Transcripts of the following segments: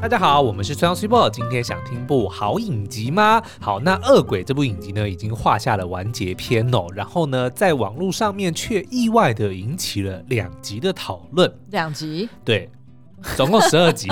大家好，我们是双 super，今天想听部好影集吗？好，那《恶鬼》这部影集呢，已经画下了完结篇哦。然后呢，在网络上面却意外的引起了两集的讨论。两集？对，总共十二集。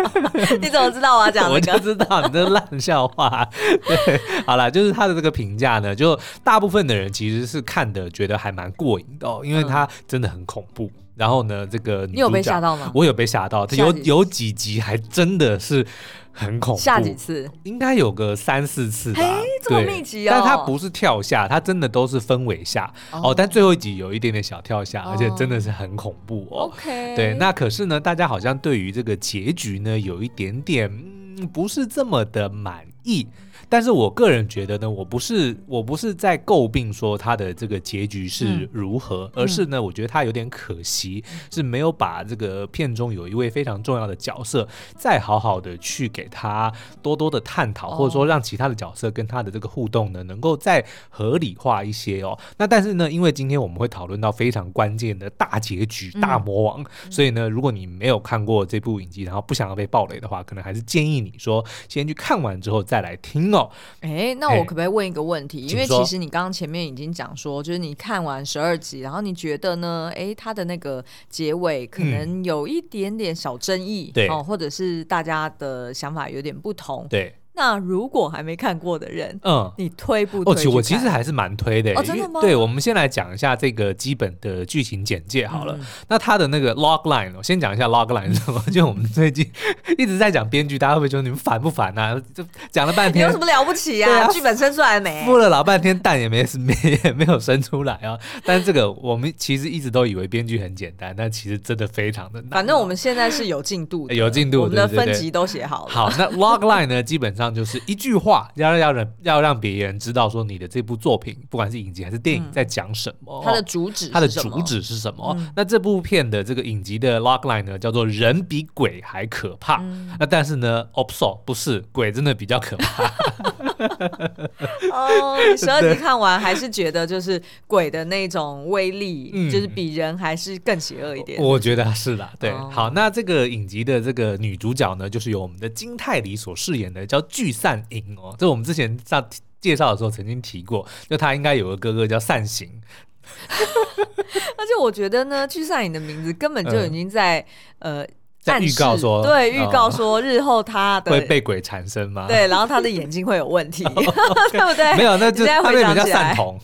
你怎么知道我要讲？我就知道你这烂笑话。对，好了，就是他的这个评价呢，就大部分的人其实是看的觉得还蛮过瘾的哦，因为他真的很恐怖。然后呢，这个你有被吓到吗？我有被吓到，有有几集还真的是很恐怖。吓几次？应该有个三四次吧。这么密集哦！但它不是跳下，它真的都是分尾下哦。但最后一集有一点点小跳下，而且真的是很恐怖哦。OK，对，那可是呢，大家好像对于这个结局呢，有一点点嗯，不是这么的满意。但是我个人觉得呢，我不是我不是在诟病说他的这个结局是如何，嗯、而是呢，我觉得他有点可惜，嗯、是没有把这个片中有一位非常重要的角色，再好好的去给他多多的探讨，或者说让其他的角色跟他的这个互动呢，能够再合理化一些哦。那但是呢，因为今天我们会讨论到非常关键的大结局，大魔王，嗯、所以呢，如果你没有看过这部影集，然后不想要被暴雷的话，可能还是建议你说先去看完之后再来听哦。哎、欸，那我可不可以问一个问题？因为其实你刚刚前面已经讲说，就是你看完十二集，然后你觉得呢？哎、欸，它的那个结尾可能有一点点小争议，对、嗯，或者是大家的想法有点不同，对。那如果还没看过的人，嗯，你推不推？哦，我其实还是蛮推的。哦，真的吗？对，我们先来讲一下这个基本的剧情简介好了。那他的那个 logline，我先讲一下 logline 是什么？就我们最近一直在讲编剧，大家会不会觉得你们烦不烦啊？就讲了半天，有什么了不起啊？剧本生出来没？孵了老半天蛋也没没 也没有生出来啊！但是这个我们其实一直都以为编剧很简单，但其实真的非常的难。反正我们现在是有进度的，有进度，我们的分级都写好了。好，那 logline 呢，基本上就是一句话。话要要人要让别人知道说你的这部作品，不管是影集还是电影，在讲什么，它的主旨，它的主旨是什么？那这部片的这个影集的 logline 呢，叫做“人比鬼还可怕”。那但是呢，opso 不是鬼，真的比较可怕。哦，你十二集看完还是觉得就是鬼的那种威力，就是比人还是更邪恶一点。我觉得是的，对。好，那这个影集的这个女主角呢，就是由我们的金泰梨所饰演的，叫聚散影哦。这我们之前在介绍的时候曾经提过，就她应该有个哥哥叫善行。而且我觉得呢，聚散影的名字根本就已经在、嗯、呃。在预告说，对，预告说日后他的会被鬼缠身吗？对，然后他的眼睛会有问题 对不对？没有，那就比较善同。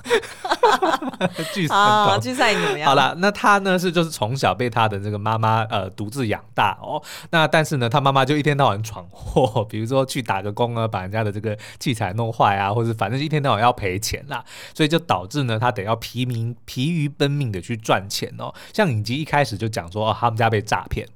具善莹，具善莹怎么样？好了，那他呢是就是从小被他的这个妈妈呃独自养大哦。那但是呢，他妈妈就一天到晚闯祸，比如说去打个工啊，把人家的这个器材弄坏啊，或者反正一天到晚要赔钱啦，所以就导致呢他得要疲民疲于奔命的去赚钱哦。像影集一开始就讲说，哦，他们家被诈骗。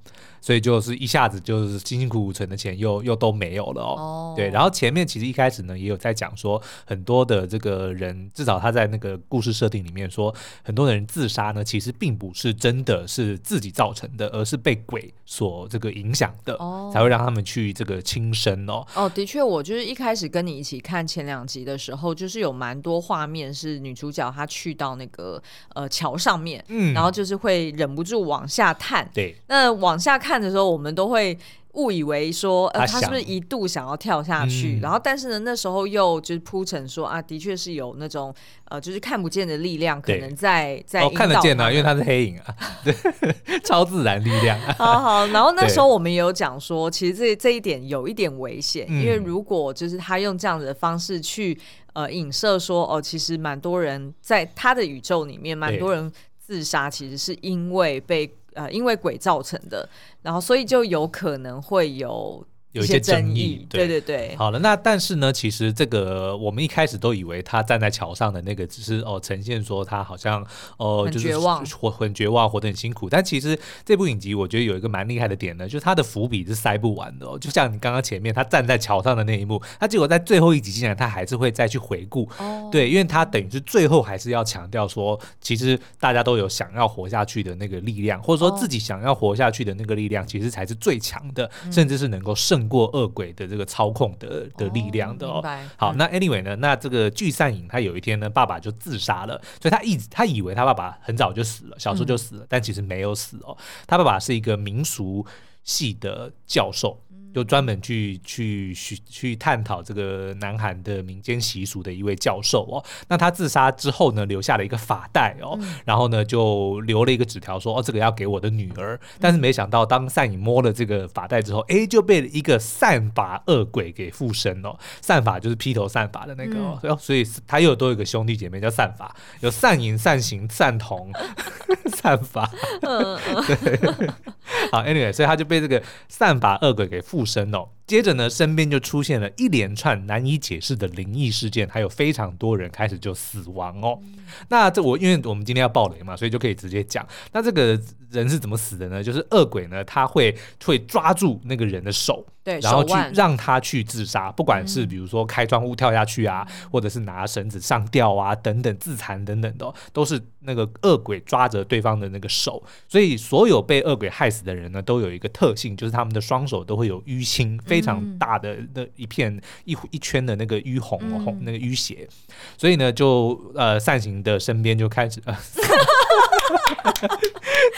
所以就是一下子就是辛辛苦苦存的钱又又都没有了哦。Oh. 对，然后前面其实一开始呢也有在讲说，很多的这个人，至少他在那个故事设定里面说，很多的人自杀呢，其实并不是真的是自己造成的，而是被鬼所这个影响的，oh. 才会让他们去这个轻生哦。哦，的确，我就是一开始跟你一起看前两集的时候，就是有蛮多画面是女主角她去到那个呃桥上面，嗯，然后就是会忍不住往下探，对，那往下看。看的时候，我们都会误以为说，呃，他是不是一度想要跳下去？嗯、然后，但是呢，那时候又就是铺陈说啊，的确是有那种呃，就是看不见的力量，可能在在。哦，看得见啊，因为他是黑影啊，对，超自然力量。好好，然后那时候我们也有讲说，其实这这一点有一点危险，对因为如果就是他用这样子的方式去呃影射说，哦，其实蛮多人在他的宇宙里面，蛮多人自杀，其实是因为被。呃，因为鬼造成的，然后所以就有可能会有。有一些争议，对对对。好了，那但是呢，其实这个我们一开始都以为他站在桥上的那个只是哦，呈现说他好像哦，就是活很绝望，活得很辛苦。但其实这部影集我觉得有一个蛮厉害的点呢，就是他的伏笔是塞不完的哦。就像你刚刚前面他站在桥上的那一幕，他结果在最后一集竟然他还是会再去回顾，哦，对，因为他等于是最后还是要强调说，其实大家都有想要活下去的那个力量，或者说自己想要活下去的那个力量，其实才是最强的，甚至是能够胜。胜过恶鬼的这个操控的的力量的哦。好，那 anyway 呢？那这个聚善影他有一天呢，爸爸就自杀了，所以他一直他以为他爸爸很早就死了，小时候就死了，但其实没有死哦。他爸爸是一个民俗系的教授。就专门去去去去探讨这个南韩的民间习俗的一位教授哦，那他自杀之后呢，留下了一个发带哦，嗯、然后呢就留了一个纸条说哦，这个要给我的女儿。但是没想到当善影摸了这个发带之后，哎，就被一个散发恶鬼给附身哦。散发就是披头散发的那个哦，嗯、所以他又多一个兄弟姐妹叫散发，有善隐、善行、善同、散发。嗯嗯，对。好，Anyway，所以他就被这个散发恶鬼给附身哦。接着呢，身边就出现了一连串难以解释的灵异事件，还有非常多人开始就死亡哦。嗯、那这我因为我们今天要爆雷嘛，所以就可以直接讲。那这个人是怎么死的呢？就是恶鬼呢，他会会抓住那个人的手，对，然后去让他去自杀，不管是比如说开窗户跳下去啊，嗯、或者是拿绳子上吊啊等等自残等等的、哦，都是那个恶鬼抓着对方的那个手。所以所有被恶鬼害死的人呢，都有一个特性，就是他们的双手都会有淤青。非常大的那一片一一圈的那个淤红红那个淤血，所以呢，就呃善行的身边就开始。呃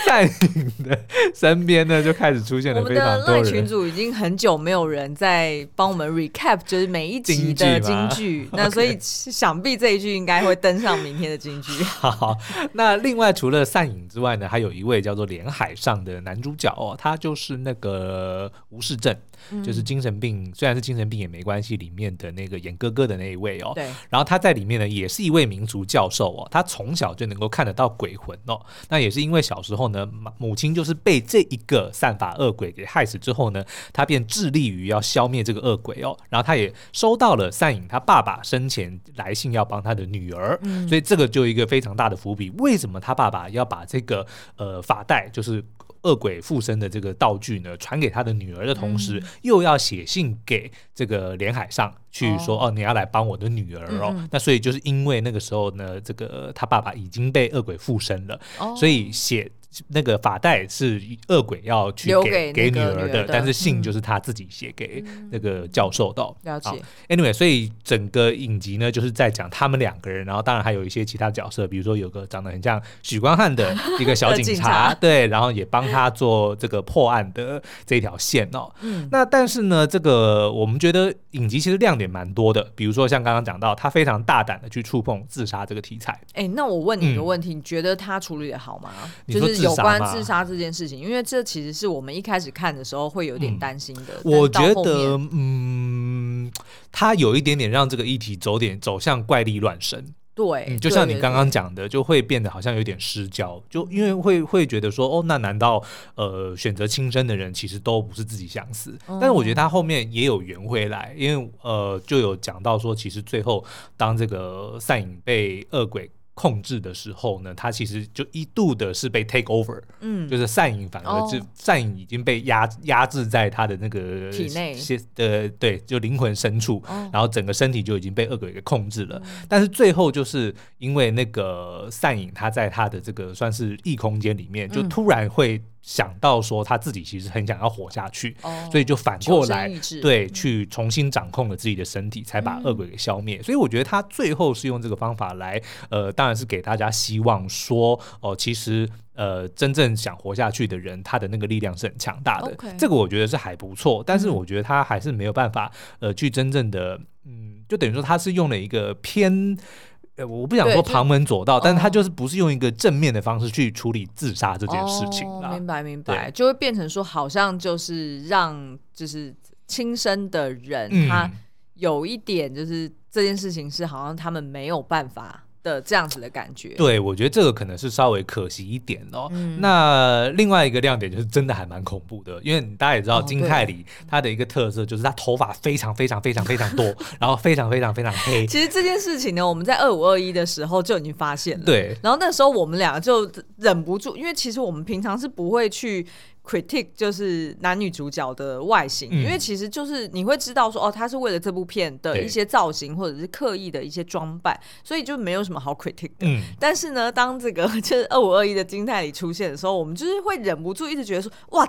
在你的身边呢，就开始出现了非常多群主已经很久没有人在帮我们 recap，就是每一集的京剧。那所以想必这一句应该会登上明天的京剧。好，那另外除了善影之外呢，还有一位叫做连海上的男主角哦，他就是那个吴世正，嗯、就是精神病，虽然是精神病也没关系里面的那个演哥哥的那一位哦。对。然后他在里面呢，也是一位民族教授哦，他从小就能够看得到鬼魂哦。那也是因为小时候呢，母亲就是被这一个散发恶鬼给害死之后呢，他便致力于要消灭这个恶鬼哦。然后他也收到了善影他爸爸生前来信要帮他的女儿，嗯、所以这个就一个非常大的伏笔。为什么他爸爸要把这个呃法带就是恶鬼附身的这个道具呢传给他的女儿的同时，嗯、又要写信给这个连海上？去说哦，你要来帮我的女儿哦，嗯、那所以就是因为那个时候呢，这个他爸爸已经被恶鬼附身了，哦、所以写。那个发带是恶鬼要去给给女儿的，但是信就是他自己写给那个教授的。了解。Anyway，所以整个影集呢，就是在讲他们两个人，然后当然还有一些其他角色，比如说有个长得很像许光汉的 一个小警察，对，然后也帮他做这个破案的这条线哦。嗯。那但是呢，这个我们觉得影集其实亮点蛮多的，比如说像刚刚讲到，他非常大胆的去触碰自杀这个题材。哎、欸，那我问你一个问题，嗯、你觉得他处理的好吗？就是。有关自杀这件事情，因为这其实是我们一开始看的时候会有点担心的。嗯、我觉得，嗯，他有一点点让这个议题走点走向怪力乱神。对、嗯，就像你刚刚讲的，就会变得好像有点失焦。就因为会会觉得说，哦，那难道呃选择轻生的人其实都不是自己想死？嗯、但是我觉得他后面也有圆回来，因为呃就有讲到说，其实最后当这个善影被恶鬼。控制的时候呢，他其实就一度的是被 take over，嗯，就是善影反而就善影已经被压压制在他的那个体内。呃对，就灵魂深处，然后整个身体就已经被恶鬼给控制了。但是最后就是因为那个善影他在他的这个算是异空间里面，就突然会。想到说他自己其实很想要活下去，哦、所以就反过来对、嗯、去重新掌控了自己的身体，才把恶鬼给消灭。嗯、所以我觉得他最后是用这个方法来，呃，当然是给大家希望说，哦、呃，其实呃，真正想活下去的人，他的那个力量是很强大的。这个我觉得是还不错，但是我觉得他还是没有办法，呃，去真正的，嗯，就等于说他是用了一个偏。我不想说旁门左道，但是他就是不是用一个正面的方式去处理自杀这件事情。哦，明白明白，就会变成说，好像就是让就是轻生的人，嗯、他有一点就是这件事情是好像他们没有办法。的这样子的感觉，对，我觉得这个可能是稍微可惜一点哦。嗯、那另外一个亮点就是真的还蛮恐怖的，因为大家也知道金泰梨他的一个特色就是他头发非常非常非常非常多，然后非常非常非常黑。其实这件事情呢，我们在二五二一的时候就已经发现了。对，然后那时候我们俩就忍不住，因为其实我们平常是不会去。Critique 就是男女主角的外形，嗯、因为其实就是你会知道说哦，他是为了这部片的一些造型或者是刻意的一些装扮，所以就没有什么好 critique 的。嗯、但是呢，当这个就是二五二一的金泰里出现的时候，我们就是会忍不住一直觉得说，哇！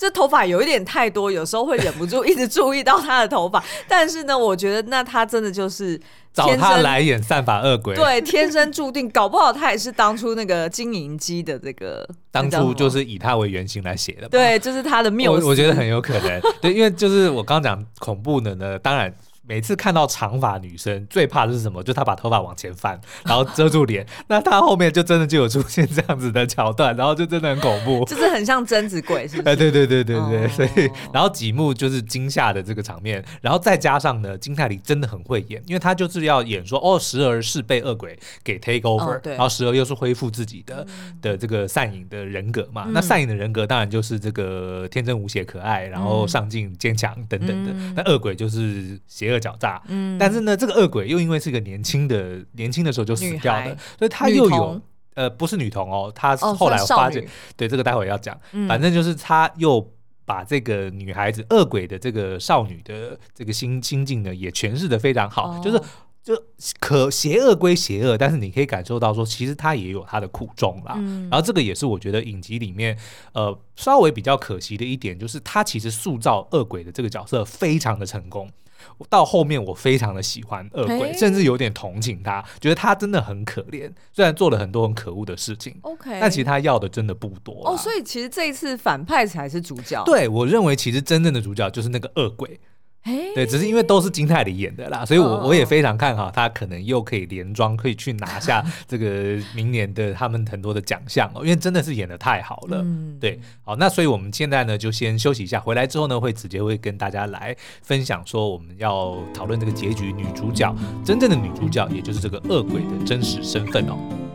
这头发有一点太多，有时候会忍不住一直注意到他的头发。但是呢，我觉得那他真的就是找他来演散发恶鬼，对，天生注定，搞不好他也是当初那个金银姬的这个，当初就是以他为原型来写的。对，就是他的谬。我我觉得很有可能，对，因为就是我刚刚讲恐怖的呢，当然。每次看到长发女生，最怕的是什么？就她把头发往前翻，然后遮住脸。那她后面就真的就有出现这样子的桥段，然后就真的很恐怖，就是很像贞子鬼，是不是？哎，对对对对对，所以然后几幕就是惊吓的这个场面，然后再加上呢，金泰梨真的很会演，因为她就是要演说哦，时而是被恶鬼给 take over，然后时而又是恢复自己的的这个善影的人格嘛。那善影的人格当然就是这个天真无邪、可爱，然后上进、坚强等等的。那恶鬼就是邪恶。狡诈，嗯，但是呢，这个恶鬼又因为是一个年轻的，年轻的时候就死掉了，所以他又有呃，不是女童哦，他后来发现，对这个待会要讲，反正就是他又把这个女孩子恶鬼的这个少女的这个心心境呢，也诠释的非常好，就是就可邪恶归邪恶，但是你可以感受到说，其实他也有他的苦衷啦。然后这个也是我觉得影集里面呃稍微比较可惜的一点，就是他其实塑造恶鬼的这个角色非常的成功。到后面我非常的喜欢恶鬼，甚至有点同情他，觉得他真的很可怜，虽然做了很多很可恶的事情，OK，但其实他要的真的不多哦。所以其实这一次反派才是主角。对，我认为其实真正的主角就是那个恶鬼。对，只是因为都是金泰梨演的啦，所以我我也非常看好他可能又可以连庄，可以去拿下 这个明年的他们很多的奖项哦，因为真的是演的太好了。对，好，那所以我们现在呢就先休息一下，回来之后呢会直接会跟大家来分享说我们要讨论这个结局，女主角真正的女主角，也就是这个恶鬼的真实身份哦。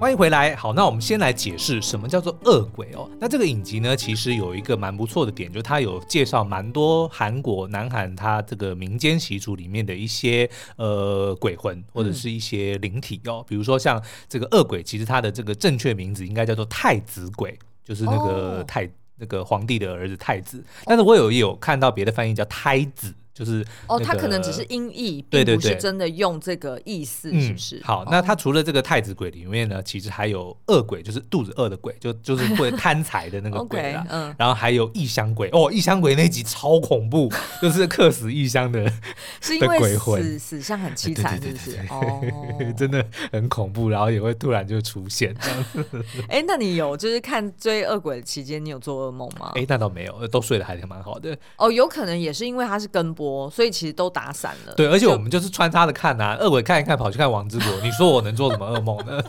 欢迎回来。好，那我们先来解释什么叫做恶鬼哦。那这个影集呢，其实有一个蛮不错的点，就是它有介绍蛮多韩国、南韩它这个民间习俗里面的一些呃鬼魂或者是一些灵体哦。比如说像这个恶鬼，其实它的这个正确名字应该叫做太子鬼，就是那个太、哦、那个皇帝的儿子太子。但是我有有看到别的翻译叫胎子。就是哦，他可能只是音译，并不是真的用这个意思，是不是？嗯、好，那他除了这个太子鬼里面呢，其实还有恶鬼，就是肚子饿的鬼，就就是会贪财的那个鬼啦。嗯，然后还有异乡鬼哦，异乡鬼那集超恐怖，就是客死异乡的，是因为死死相很 凄惨，是不是？哦，真的很恐怖，然后也会突然就出现。哎，那你有就是看追恶鬼的期间，你有做噩梦吗？哎，那倒没有，都睡得还挺蛮好的。哦，有可能也是因为他是跟播。所以其实都打散了。对，而且我们就是穿插的看啊，恶鬼看一看，跑去看王之国。你说我能做什么噩梦呢？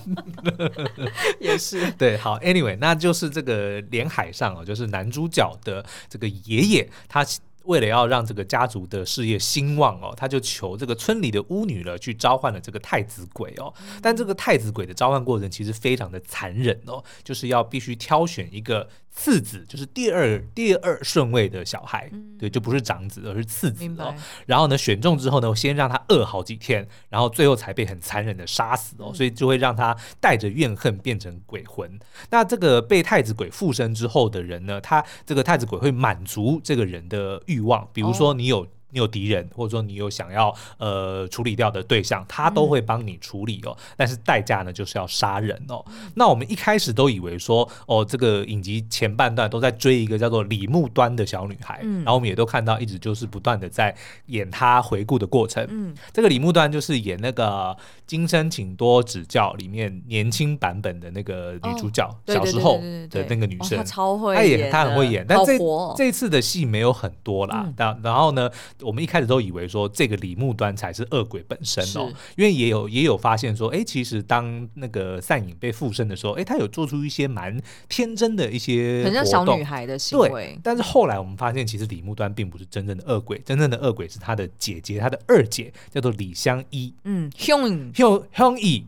也是。对，好，Anyway，那就是这个连海上哦，就是男主角的这个爷爷，他。为了要让这个家族的事业兴旺哦，他就求这个村里的巫女了，去召唤了这个太子鬼哦。但这个太子鬼的召唤过程其实非常的残忍哦，就是要必须挑选一个次子，就是第二第二顺位的小孩，对，就不是长子，而是次子哦。然后呢，选中之后呢，先让他饿好几天，然后最后才被很残忍的杀死哦。所以就会让他带着怨恨变成鬼魂。那这个被太子鬼附身之后的人呢，他这个太子鬼会满足这个人的欲望，比如说你有。你有敌人，或者说你有想要呃处理掉的对象，他都会帮你处理哦。但是代价呢，就是要杀人哦。那我们一开始都以为说，哦，这个影集前半段都在追一个叫做李木端的小女孩，然后我们也都看到一直就是不断的在演她回顾的过程。嗯，这个李木端就是演那个《今生请多指教》里面年轻版本的那个女主角，小时候的那个女生，她超会，她也她很会演，但这这次的戏没有很多啦。然然后呢？我们一开始都以为说这个李木端才是恶鬼本身哦，因为也有也有发现说，哎，其实当那个善影被附身的时候，哎，他有做出一些蛮天真的一些很像小女孩的行为。对，但是后来我们发现，其实李木端并不是真正的恶鬼，真正的恶鬼是他的姐姐，他的二姐叫做李香依。嗯，香香香依。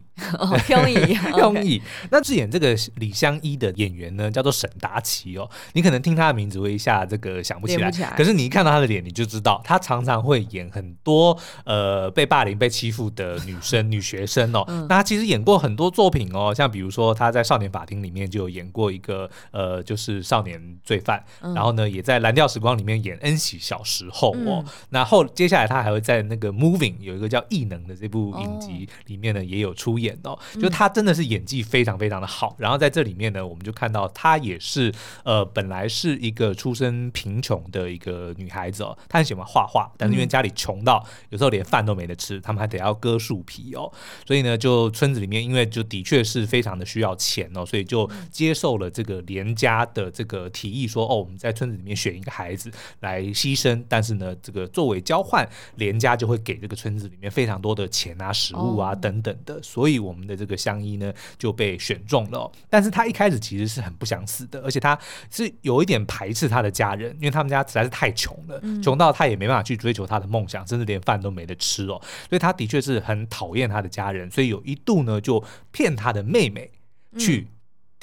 香 姨，香姨，那饰演这个李香依的演员呢，叫做沈达奇哦。你可能听他的名字会一下这个想不起来，可是你一看到他的脸，你就知道他常常会演很多呃被霸凌、被欺负的女生、女学生哦。嗯、那他其实演过很多作品哦，像比如说他在《少年法庭》里面就有演过一个呃，就是少年罪犯，嗯、然后呢，也在《蓝调时光》里面演恩喜小时候哦。那后、嗯、接下来他还会在那个《Moving》有一个叫《异能》的这部影集里面呢，也有出演。演哦，就他真的是演技非常非常的好。然后在这里面呢，我们就看到她也是呃，本来是一个出身贫穷的一个女孩子哦，她很喜欢画画，但是因为家里穷到有时候连饭都没得吃，他们还得要割树皮哦，所以呢，就村子里面因为就的确是非常的需要钱哦，所以就接受了这个连家的这个提议说，哦，我们在村子里面选一个孩子来牺牲，但是呢，这个作为交换，连家就会给这个村子里面非常多的钱啊、食物啊等等的，所以我们的这个香依呢就被选中了。但是他一开始其实是很不想死的，而且他是有一点排斥他的家人，因为他们家实在是太穷了，穷到他也没办法去追求他的梦想，甚至连饭都没得吃哦。所以他的确是很讨厌他的家人，所以有一度呢就骗他的妹妹去。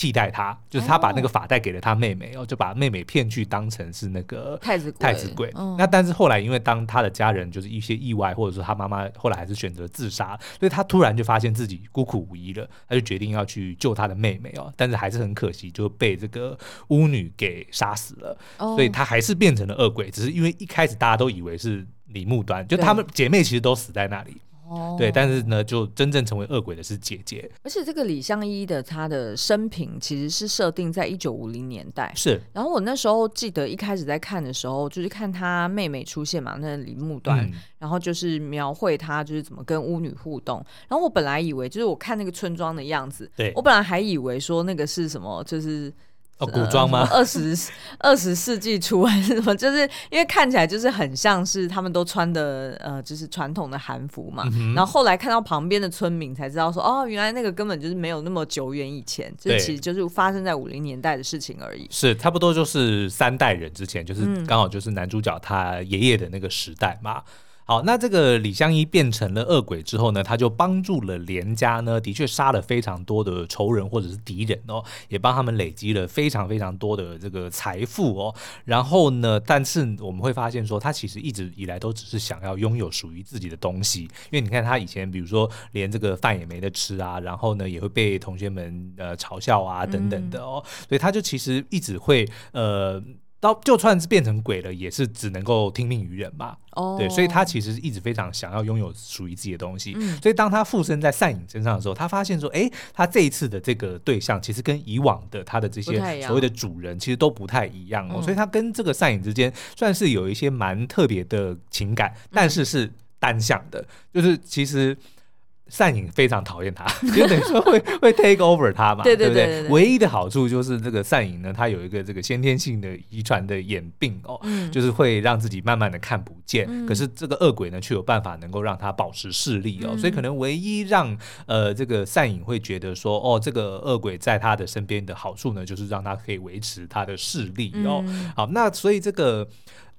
替代他，就是他把那个发带给了他妹妹，哦就把妹妹骗去当成是那个太子太子鬼。那但是后来因为当他的家人就是一些意外，或者说他妈妈后来还是选择自杀，所以他突然就发现自己孤苦无依了，他就决定要去救他的妹妹哦。但是还是很可惜，就被这个巫女给杀死了。所以他还是变成了恶鬼，只是因为一开始大家都以为是李木端，就他们姐妹其实都死在那里。哦，对，但是呢，就真正成为恶鬼的是姐姐。而且这个李香衣的她的生平其实是设定在一九五零年代。是。然后我那时候记得一开始在看的时候，就是看她妹妹出现嘛，那李木端，嗯、然后就是描绘她就是怎么跟巫女互动。然后我本来以为就是我看那个村庄的样子，对我本来还以为说那个是什么，就是。哦，古装吗？二十二十世纪初还是什么？就是因为看起来就是很像是他们都穿的呃，就是传统的韩服嘛。嗯、然后后来看到旁边的村民才知道说，哦，原来那个根本就是没有那么久远以前，就其实就是发生在五零年代的事情而已。是差不多就是三代人之前，就是刚好就是男主角他爷爷的那个时代嘛。好，那这个李香一变成了恶鬼之后呢，他就帮助了连家呢，的确杀了非常多的仇人或者是敌人哦，也帮他们累积了非常非常多的这个财富哦。然后呢，但是我们会发现说，他其实一直以来都只是想要拥有属于自己的东西，因为你看他以前，比如说连这个饭也没得吃啊，然后呢也会被同学们呃嘲笑啊等等的哦，所以他就其实一直会呃。到就算是变成鬼了，也是只能够听命于人嘛。哦，对，所以他其实一直非常想要拥有属于自己的东西。嗯，所以当他附身在善影身上的时候，他发现说，哎，他这一次的这个对象其实跟以往的他的这些所谓的主人其实都不太一样哦。嗯，所以他跟这个善影之间算是有一些蛮特别的情感，但是是单向的，就是其实。善影非常讨厌他，就等于说会 会 take over 他嘛，对对对，唯一的好处就是这个善影呢，他有一个这个先天性的遗传的眼病哦，嗯、就是会让自己慢慢的看不见。嗯、可是这个恶鬼呢，却有办法能够让他保持视力哦，嗯、所以可能唯一让呃这个善影会觉得说，哦，这个恶鬼在他的身边的好处呢，就是让他可以维持他的视力哦。嗯、好，那所以这个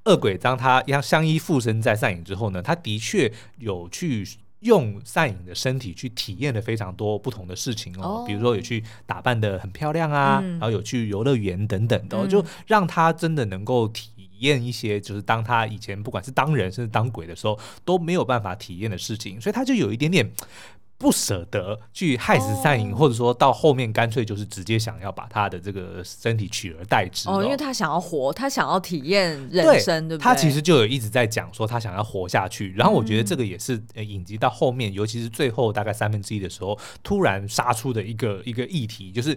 恶鬼当他让香衣附身在善影之后呢，他的确有去。用善影的身体去体验了非常多不同的事情哦，oh. 比如说有去打扮的很漂亮啊，嗯、然后有去游乐园等等的、哦，嗯、就让他真的能够体验一些，就是当他以前不管是当人甚至当鬼的时候都没有办法体验的事情，所以他就有一点点。不舍得去害死善影，或者说到后面干脆就是直接想要把他的这个身体取而代之哦，因为他想要活，他想要体验人生，对，对不对？他其实就有一直在讲说他想要活下去，然后我觉得这个也是影集到后面，尤其是最后大概三分之一的时候，突然杀出的一个一个议题，就是。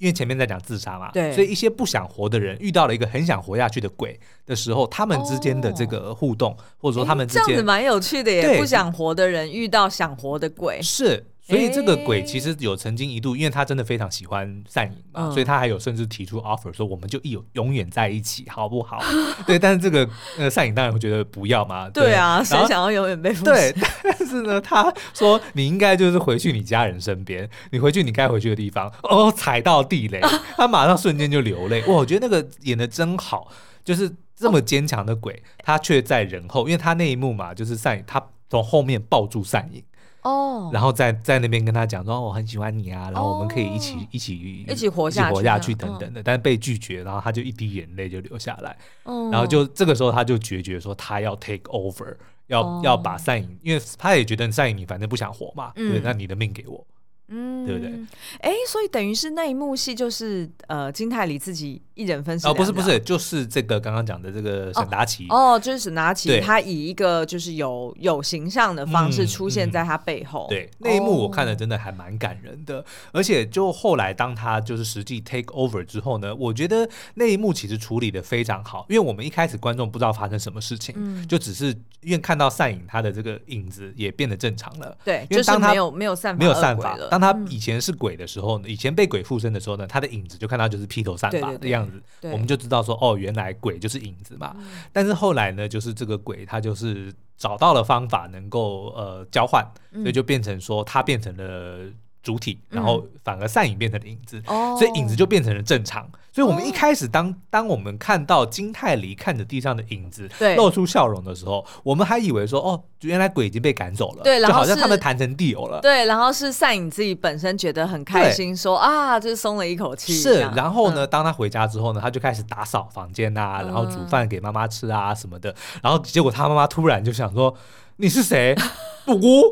因为前面在讲自杀嘛，对，所以一些不想活的人遇到了一个很想活下去的鬼的时候，他们之间的这个互动，哦、或者说他们之间、欸、这样子蛮有趣的耶。不想活的人遇到想活的鬼，是。所以这个鬼其实有曾经一度，因为他真的非常喜欢善影嘛，嗯、所以他还有甚至提出 offer 说，我们就一有永远在一起，好不好？对，但是这个呃善影当然会觉得不要嘛。对，对啊，谁想要永远被对？但是呢，他说你应该就是回去你家人身边，你回去你该回去的地方。哦，踩到地雷，他马上瞬间就流泪。哇，我觉得那个演的真好，就是这么坚强的鬼，他却在人后，因为他那一幕嘛，就是善影他从后面抱住善隐。哦，oh, 然后在在那边跟他讲说，我很喜欢你啊，然后我们可以一起、oh, 一起一起活下去，活下去等等的，嗯、但是被拒绝，然后他就一滴眼泪就流下来，oh, 然后就这个时候他就决绝说他要 take over，要、oh, 要把善影，因为他也觉得善影你反正不想活嘛，嗯、对，那你的命给我。嗯，对不对？哎，所以等于是那一幕戏就是呃金泰梨自己一人分饰哦，不是不是，就是这个刚刚讲的这个沈达奇哦，就是沈达奇，他以一个就是有有形象的方式出现在他背后，对，那一幕我看了真的还蛮感人的，而且就后来当他就是实际 take over 之后呢，我觉得那一幕其实处理的非常好，因为我们一开始观众不知道发生什么事情，就只是因为看到散影他的这个影子也变得正常了，对，因为当他没有没有散发没有散发了。他以前是鬼的时候呢，以前被鬼附身的时候呢，他的影子就看到就是披头散发的样子，我们就知道说哦，原来鬼就是影子嘛。但是后来呢，就是这个鬼他就是找到了方法能够呃交换，所以就变成说他变成了主体，然后反而善影变成了影子，所以影子就变成了正常。所以，我们一开始当当我们看到金泰梨看着地上的影子，露出笑容的时候，我们还以为说，哦，原来鬼已经被赶走了，对，就好像他们谈成地友了。对，然后是善影自己本身觉得很开心，说啊，就是松了一口气。是，然后呢，当他回家之后呢，他就开始打扫房间啊，然后煮饭给妈妈吃啊什么的。然后结果他妈妈突然就想说：“你是谁？” 独孤，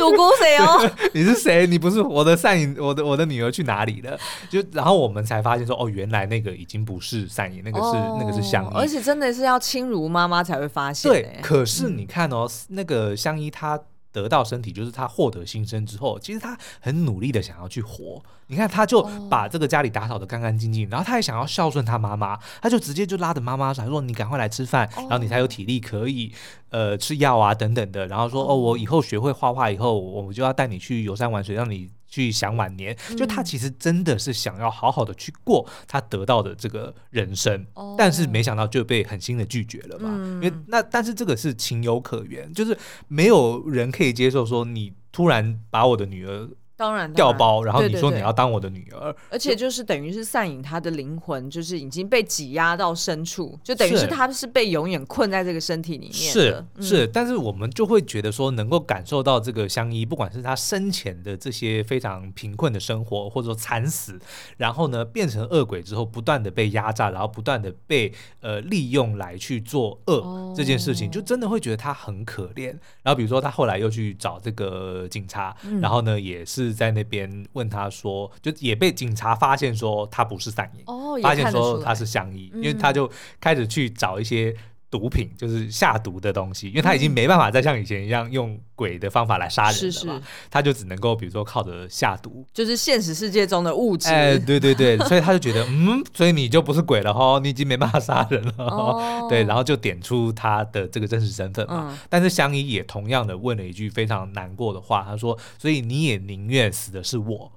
独孤谁哦？你是谁？你不是我的善影，我的我的女儿去哪里了？就然后我们才发现说，哦，原来那个已经不是善影，那个是、哦、那个是香依，而且真的是要亲如妈妈才会发现。对，可是你看哦，嗯、那个香依她。得到身体，就是他获得新生之后，其实他很努力的想要去活。你看，他就把这个家里打扫的干干净净，然后他也想要孝顺他妈妈，他就直接就拉着妈妈说：“说你赶快来吃饭，然后你才有体力可以呃吃药啊等等的。”然后说：“哦，我以后学会画画以后，我就要带你去游山玩水，让你。”去享晚年，就他其实真的是想要好好的去过他得到的这个人生，嗯、但是没想到就被狠心的拒绝了嘛。嗯、因为那但是这个是情有可原，就是没有人可以接受说你突然把我的女儿。当然，调包，然后你说你要当我的女儿，而且就是等于是散影他的灵魂，就是已经被挤压到深处，就等于是他是被永远困在这个身体里面。是是，但是我们就会觉得说，能够感受到这个香依，不管是他生前的这些非常贫困的生活，或者说惨死，然后呢变成恶鬼之后，不断的被压榨，然后不断的被呃利用来去做恶、哦、这件事情，就真的会觉得他很可怜。然后比如说他后来又去找这个警察，嗯、然后呢也是。在那边问他说，就也被警察发现说他不是散银，哦、发现说他是香依，嗯、因为他就开始去找一些毒品，就是下毒的东西，因为他已经没办法再像以前一样用鬼的方法来杀人了嘛，是是他就只能够比如说靠着下毒，就是现实世界中的物质。哎，对对对，所以他就觉得，嗯，所以你就不是鬼了哈，你已经没办法杀人了，哦、对，然后就点出他的这个真实身份嘛。嗯、但是香依也同样的问了一句非常难过的话，他说，所以你也宁愿死的是我。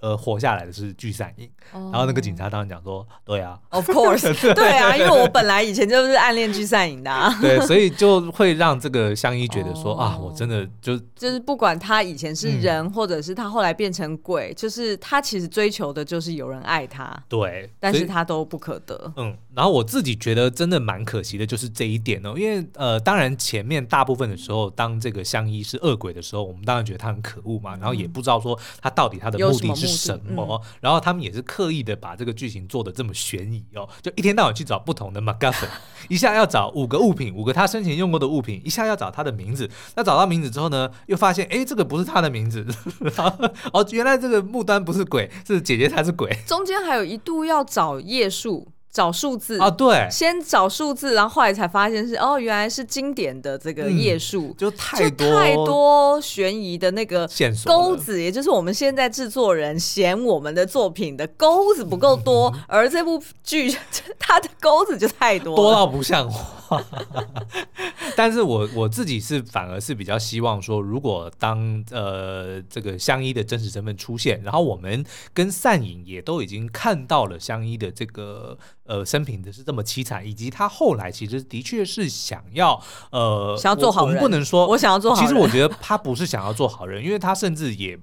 而，活下来的是聚散影，oh. 然后那个警察当然讲说，对啊，Of course，对啊，因为我本来以前就是暗恋聚散影的，啊，对，所以就会让这个香依觉得说、oh. 啊，我真的就就是不管他以前是人，嗯、或者是他后来变成鬼，就是他其实追求的就是有人爱他，对，但是他都不可得，嗯，然后我自己觉得真的蛮可惜的，就是这一点哦，因为呃，当然前面大部分的时候，当这个香依是恶鬼的时候，我们当然觉得他很可恶嘛，然后也不知道说他到底他的目的是。什么？嗯、然后他们也是刻意的把这个剧情做的这么悬疑哦，就一天到晚去找不同的 MacGuffin，一下要找五个物品，五个他生前用过的物品，一下要找他的名字。那找到名字之后呢，又发现哎，这个不是他的名字。哦，原来这个木端不是鬼，是姐姐才是鬼。中间还有一度要找叶树。找数字啊，对，先找数字，然后后来才发现是哦，原来是经典的这个页数，就太多太多悬疑的那个钩子，也就是我们现在制作人嫌我们的作品的钩子不够多，而这部剧 它的钩子就太多，多到不像话。但是我我自己是反而是比较希望说，如果当呃这个相依的真实身份出现，然后我们跟善影也都已经看到了相依的这个。呃，生平的是这么凄惨，以及他后来其实的确是想要 呃，想要做好人。我们不能说我想要做好人。其实我觉得他不是想要做好人，因为他甚至也，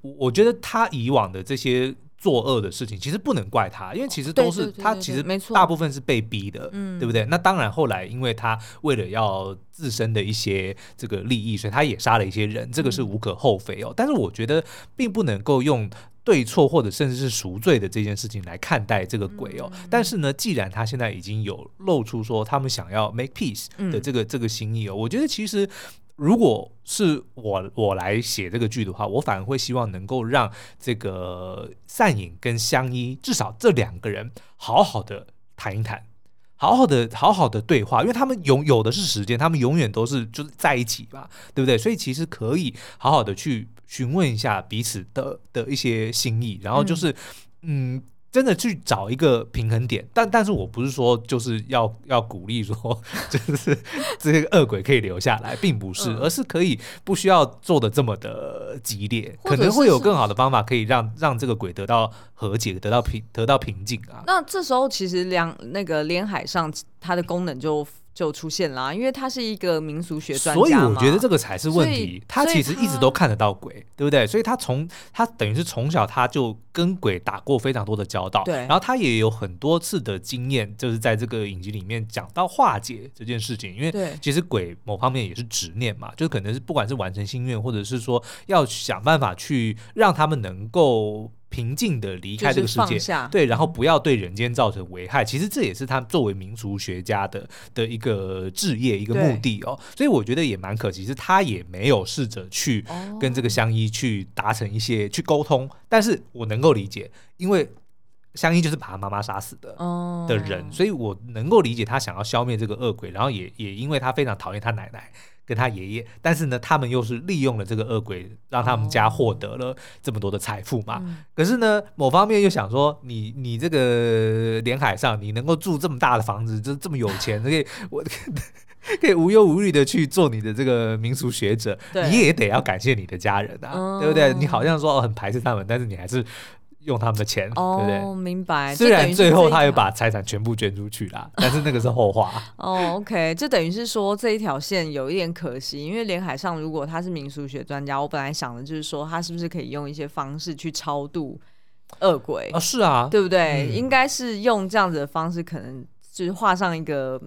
我觉得他以往的这些作恶的事情，其实不能怪他，因为其实都是他其实大部分是被逼的，嗯，对不对？那当然后来因为他为了要自身的一些这个利益，所以他也杀了一些人，这个是无可厚非哦。但是我觉得并不能够用。对错或者甚至是赎罪的这件事情来看待这个鬼哦，但是呢，既然他现在已经有露出说他们想要 make peace 的这个这个心意哦，我觉得其实如果是我我来写这个剧的话，我反而会希望能够让这个善影跟相依至少这两个人好好的谈一谈。好好的，好好的对话，因为他们有有的是时间，他们永远都是就是在一起嘛，对不对？所以其实可以好好的去询问一下彼此的的一些心意，然后就是，嗯真的去找一个平衡点，但但是我不是说就是要要鼓励说，就是这些恶鬼可以留下来，并不是，而是可以不需要做的这么的激烈，可能会有更好的方法可以让让这个鬼得到和解，得到平得到平静啊。那这时候其实两那个连海上它的功能就。就出现啦，因为他是一个民俗学专家，所以我觉得这个才是问题。他其实一直都看得到鬼，对不对？所以他从他等于是从小他就跟鬼打过非常多的交道，对。然后他也有很多次的经验，就是在这个影集里面讲到化解这件事情。因为其实鬼某方面也是执念嘛，就可能是不管是完成心愿，或者是说要想办法去让他们能够。平静的离开这个世界，对，然后不要对人间造成危害。其实这也是他作为民俗学家的的一个志业，一个目的哦。所以我觉得也蛮可惜，是他也没有试着去跟这个香依去达成一些去沟通。但是我能够理解，因为香依就是把他妈妈杀死的的人，所以我能够理解他想要消灭这个恶鬼。然后也也因为他非常讨厌他奶奶。跟他爷爷，但是呢，他们又是利用了这个恶鬼，让他们家获得了这么多的财富嘛。哦、可是呢，某方面又想说，你你这个连海上，你能够住这么大的房子，就这么有钱，可以我 可以无忧无虑的去做你的这个民俗学者，你也得要感谢你的家人啊，嗯、对不对？你好像说很排斥他们，但是你还是。用他们的钱，哦、对不对？明白。虽然最后他又把财产全部捐出去了，但是那个是后话。哦，OK，这等于是说这一条线有一点可惜，因为连海上如果他是民俗学专家，我本来想的就是说他是不是可以用一些方式去超度恶鬼啊？是啊，对不对？嗯、应该是用这样子的方式，可能就是画上一个。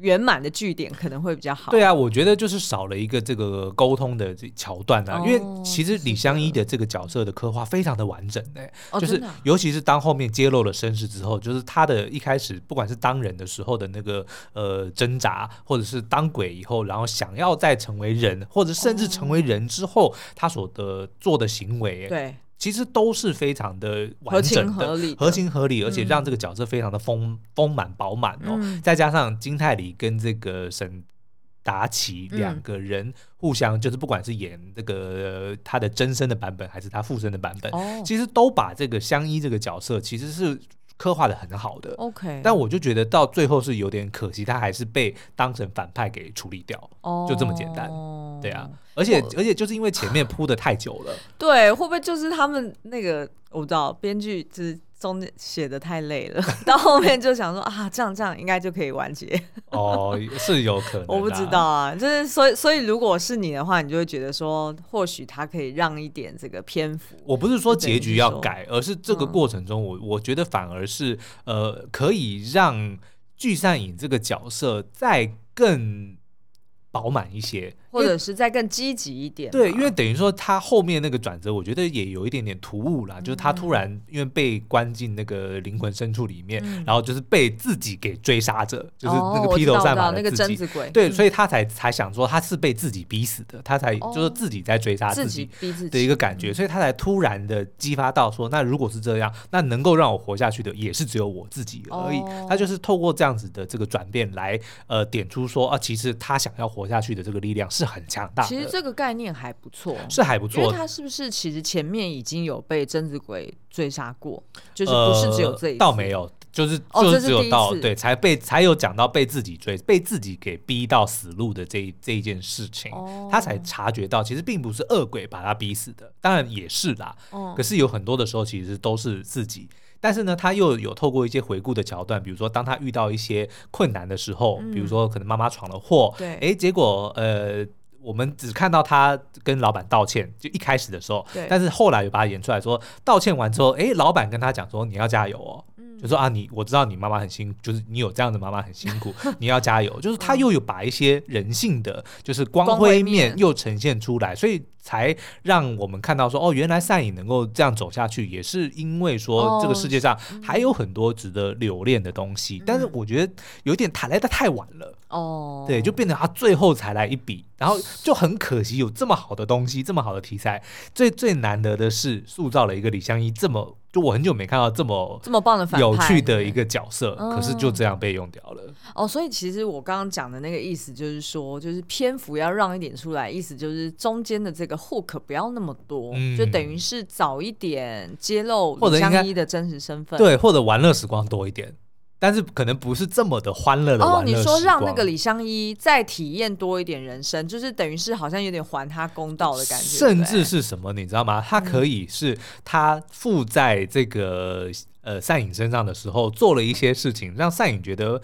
圆满的据点可能会比较好。对啊，我觉得就是少了一个这个沟通的这桥段啊，哦、因为其实李相依的这个角色的刻画非常的完整的、就是尤其是当后面揭露了身世之后，就是他的一开始不管是当人的时候的那个呃挣扎，或者是当鬼以后，然后想要再成为人，或者甚至成为人之后，哦、他所的做的行为、欸，对。其实都是非常的完整的，合情合理，合情合理，而且让这个角色非常的丰丰满饱满哦。嗯、再加上金泰梨跟这个沈达奇两个人互相，就是不管是演这个他的真身的版本，还是他附身的版本，哦、其实都把这个相依这个角色其实是刻画的很好的。OK，但我就觉得到最后是有点可惜，他还是被当成反派给处理掉，哦、就这么简单。对啊。而且而且就是因为前面铺的太久了，对，会不会就是他们那个我不知道编剧就是中间写的太累了，到后面就想说啊，这样这样应该就可以完结。哦，是有可能，我不知道啊，就是所以所以如果是你的话，你就会觉得说，或许他可以让一点这个篇幅。我不是说结局要改，而是这个过程中我，我我觉得反而是呃，可以让聚散影这个角色再更饱满一些。或者是再更积极一点，对，因为等于说他后面那个转折，我觉得也有一点点突兀啦。就是他突然因为被关进那个灵魂深处里面，然后就是被自己给追杀着，就是那个披头散发的自己，对，所以他才才想说他是被自己逼死的，他才就是自己在追杀自己的一个感觉，所以他才突然的激发到说，那如果是这样，那能够让我活下去的也是只有我自己而已。他就是透过这样子的这个转变来呃点出说啊，其实他想要活下去的这个力量是。很强大，其实这个概念还不错，是还不错。因为他是不是其实前面已经有被贞子鬼追杀过？就是不是只有这一次？倒没有，就是就是只有到对才被才有讲到被自己追，被自己给逼到死路的这一这一件事情，他才察觉到其实并不是恶鬼把他逼死的，当然也是啦。可是有很多的时候其实都是自己。但是呢，他又有透过一些回顾的桥段，比如说当他遇到一些困难的时候，比如说可能妈妈闯了祸，对，哎，结果呃。我们只看到他跟老板道歉，就一开始的时候，对。但是后来又把他演出来说，道歉完之后，哎，老板跟他讲说，你要加油哦，就说啊，你我知道你妈妈很辛苦，就是你有这样的妈妈很辛苦，你要加油。就是他又有把一些人性的，就是光辉面又呈现出来，所以才让我们看到说，哦，原来善影能够这样走下去，也是因为说这个世界上还有很多值得留恋的东西。但是我觉得有点谈来的太晚了哦，对，就变成他最后才来一笔，然后就很可惜，有这么好的东西，这么好的题材，最最难得的是塑造了一个李相一这么。就我很久没看到这么这么棒的有趣的一个角色，可是就这样被用掉了。哦，所以其实我刚刚讲的那个意思就是说，就是篇幅要让一点出来，意思就是中间的这个 hook 不要那么多，就等于是早一点揭露李相依的真实身份，对，或者玩乐时光多一点。但是可能不是这么的欢乐的哦，你说让那个李相一再体验多一点人生，就是等于是好像有点还他公道的感觉。甚至是什么，你知道吗？他可以是他附在这个呃善影身上的时候做了一些事情，让善影觉得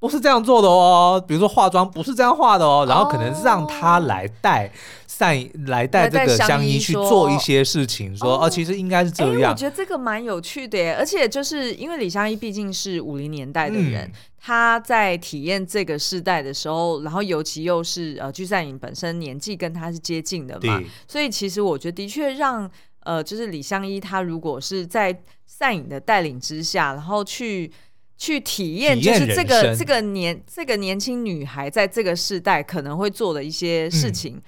不是这样做的哦。比如说化妆不是这样化的哦，然后可能让他来带。带来带这个相一去做一些事情，说哦，其实应该是这样。我觉得这个蛮有趣的耶，而且就是因为李相一毕竟是五零年代的人，嗯、他在体验这个世代的时候，然后尤其又是呃具善影本身年纪跟他是接近的嘛，所以其实我觉得的确让呃就是李相依他如果是在善影的带领之下，然后去去体验，就是这个这个年这个年轻女孩在这个时代可能会做的一些事情。嗯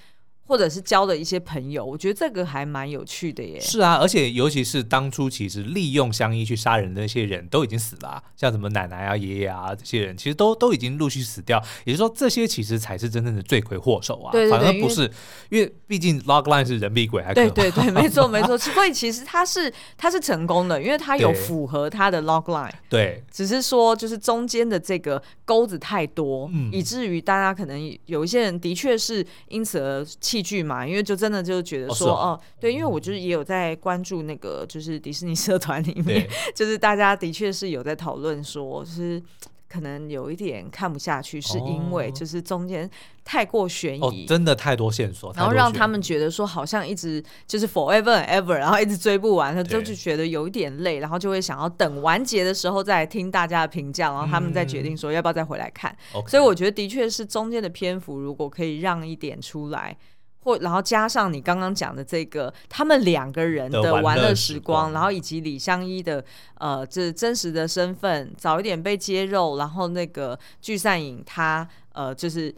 或者是交的一些朋友，我觉得这个还蛮有趣的耶。是啊，而且尤其是当初其实利用相一去杀人的那些人都已经死了啊，像什么奶奶啊、爷爷啊这些人，其实都都已经陆续死掉。也就是说，这些其实才是真正的罪魁祸首啊，对对对，反而不是，因为毕竟 logline 是人比鬼还。对对对，没错没错。所以其实他是他是成功的，因为他有符合他的 logline。对，只是说就是中间的这个钩子太多，嗯、以至于大家可能有一些人的确是因此而弃。剧嘛，因为就真的就觉得说，哦，哦，对，因为我就是也有在关注那个，就是迪士尼社团里面，就是大家的确是有在讨论说，就是可能有一点看不下去，是因为就是中间太过悬疑，哦，真的太多线索，然后让他们觉得说好像一直就是 forever and ever，然后一直追不完，他就就觉得有一点累，然后就会想要等完结的时候再听大家的评价，然后他们再决定说要不要再回来看。嗯，所以我觉得的确是中间的篇幅如果可以让一点出来。或然后加上你刚刚讲的这个，他们两个人的玩乐时光，然后以及李相一的呃，这真实的身份早一点被揭露，然后那个聚散影他呃就是。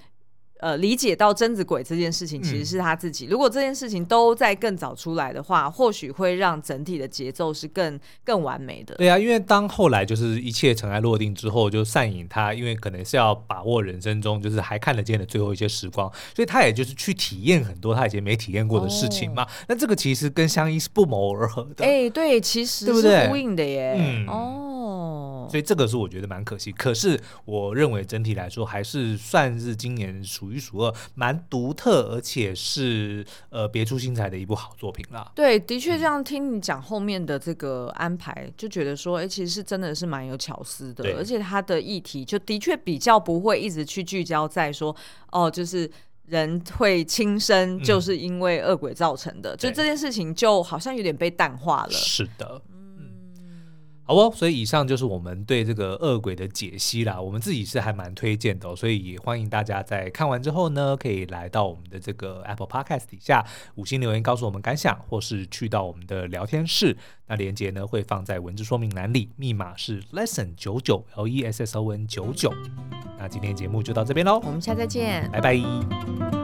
呃，理解到贞子鬼这件事情其实是他自己。嗯、如果这件事情都在更早出来的话，或许会让整体的节奏是更更完美的。对啊，因为当后来就是一切尘埃落定之后，就善影他因为可能是要把握人生中就是还看得见的最后一些时光，所以他也就是去体验很多他以前没体验过的事情嘛。哦、那这个其实跟相依是不谋而合的。哎，对，其实是呼应的耶。嗯、哦。所以这个是我觉得蛮可惜，可是我认为整体来说还是算是今年数一数二蛮独特，而且是呃别出心裁的一部好作品啦。对，的确这样听你讲后面的这个安排，嗯、就觉得说，哎，其实是真的是蛮有巧思的，而且它的议题就的确比较不会一直去聚焦在说，哦，就是人会轻生就是因为恶鬼造成的，嗯、就这件事情就好像有点被淡化了。是的。好哦，所以以上就是我们对这个恶鬼的解析啦。我们自己是还蛮推荐的哦，所以也欢迎大家在看完之后呢，可以来到我们的这个 Apple Podcast 底下五星留言告诉我们感想，或是去到我们的聊天室，那连接呢会放在文字说明栏里，密码是 Lesson 九九 L E S S O N 九九。那今天节目就到这边喽，我们下次再见，拜拜。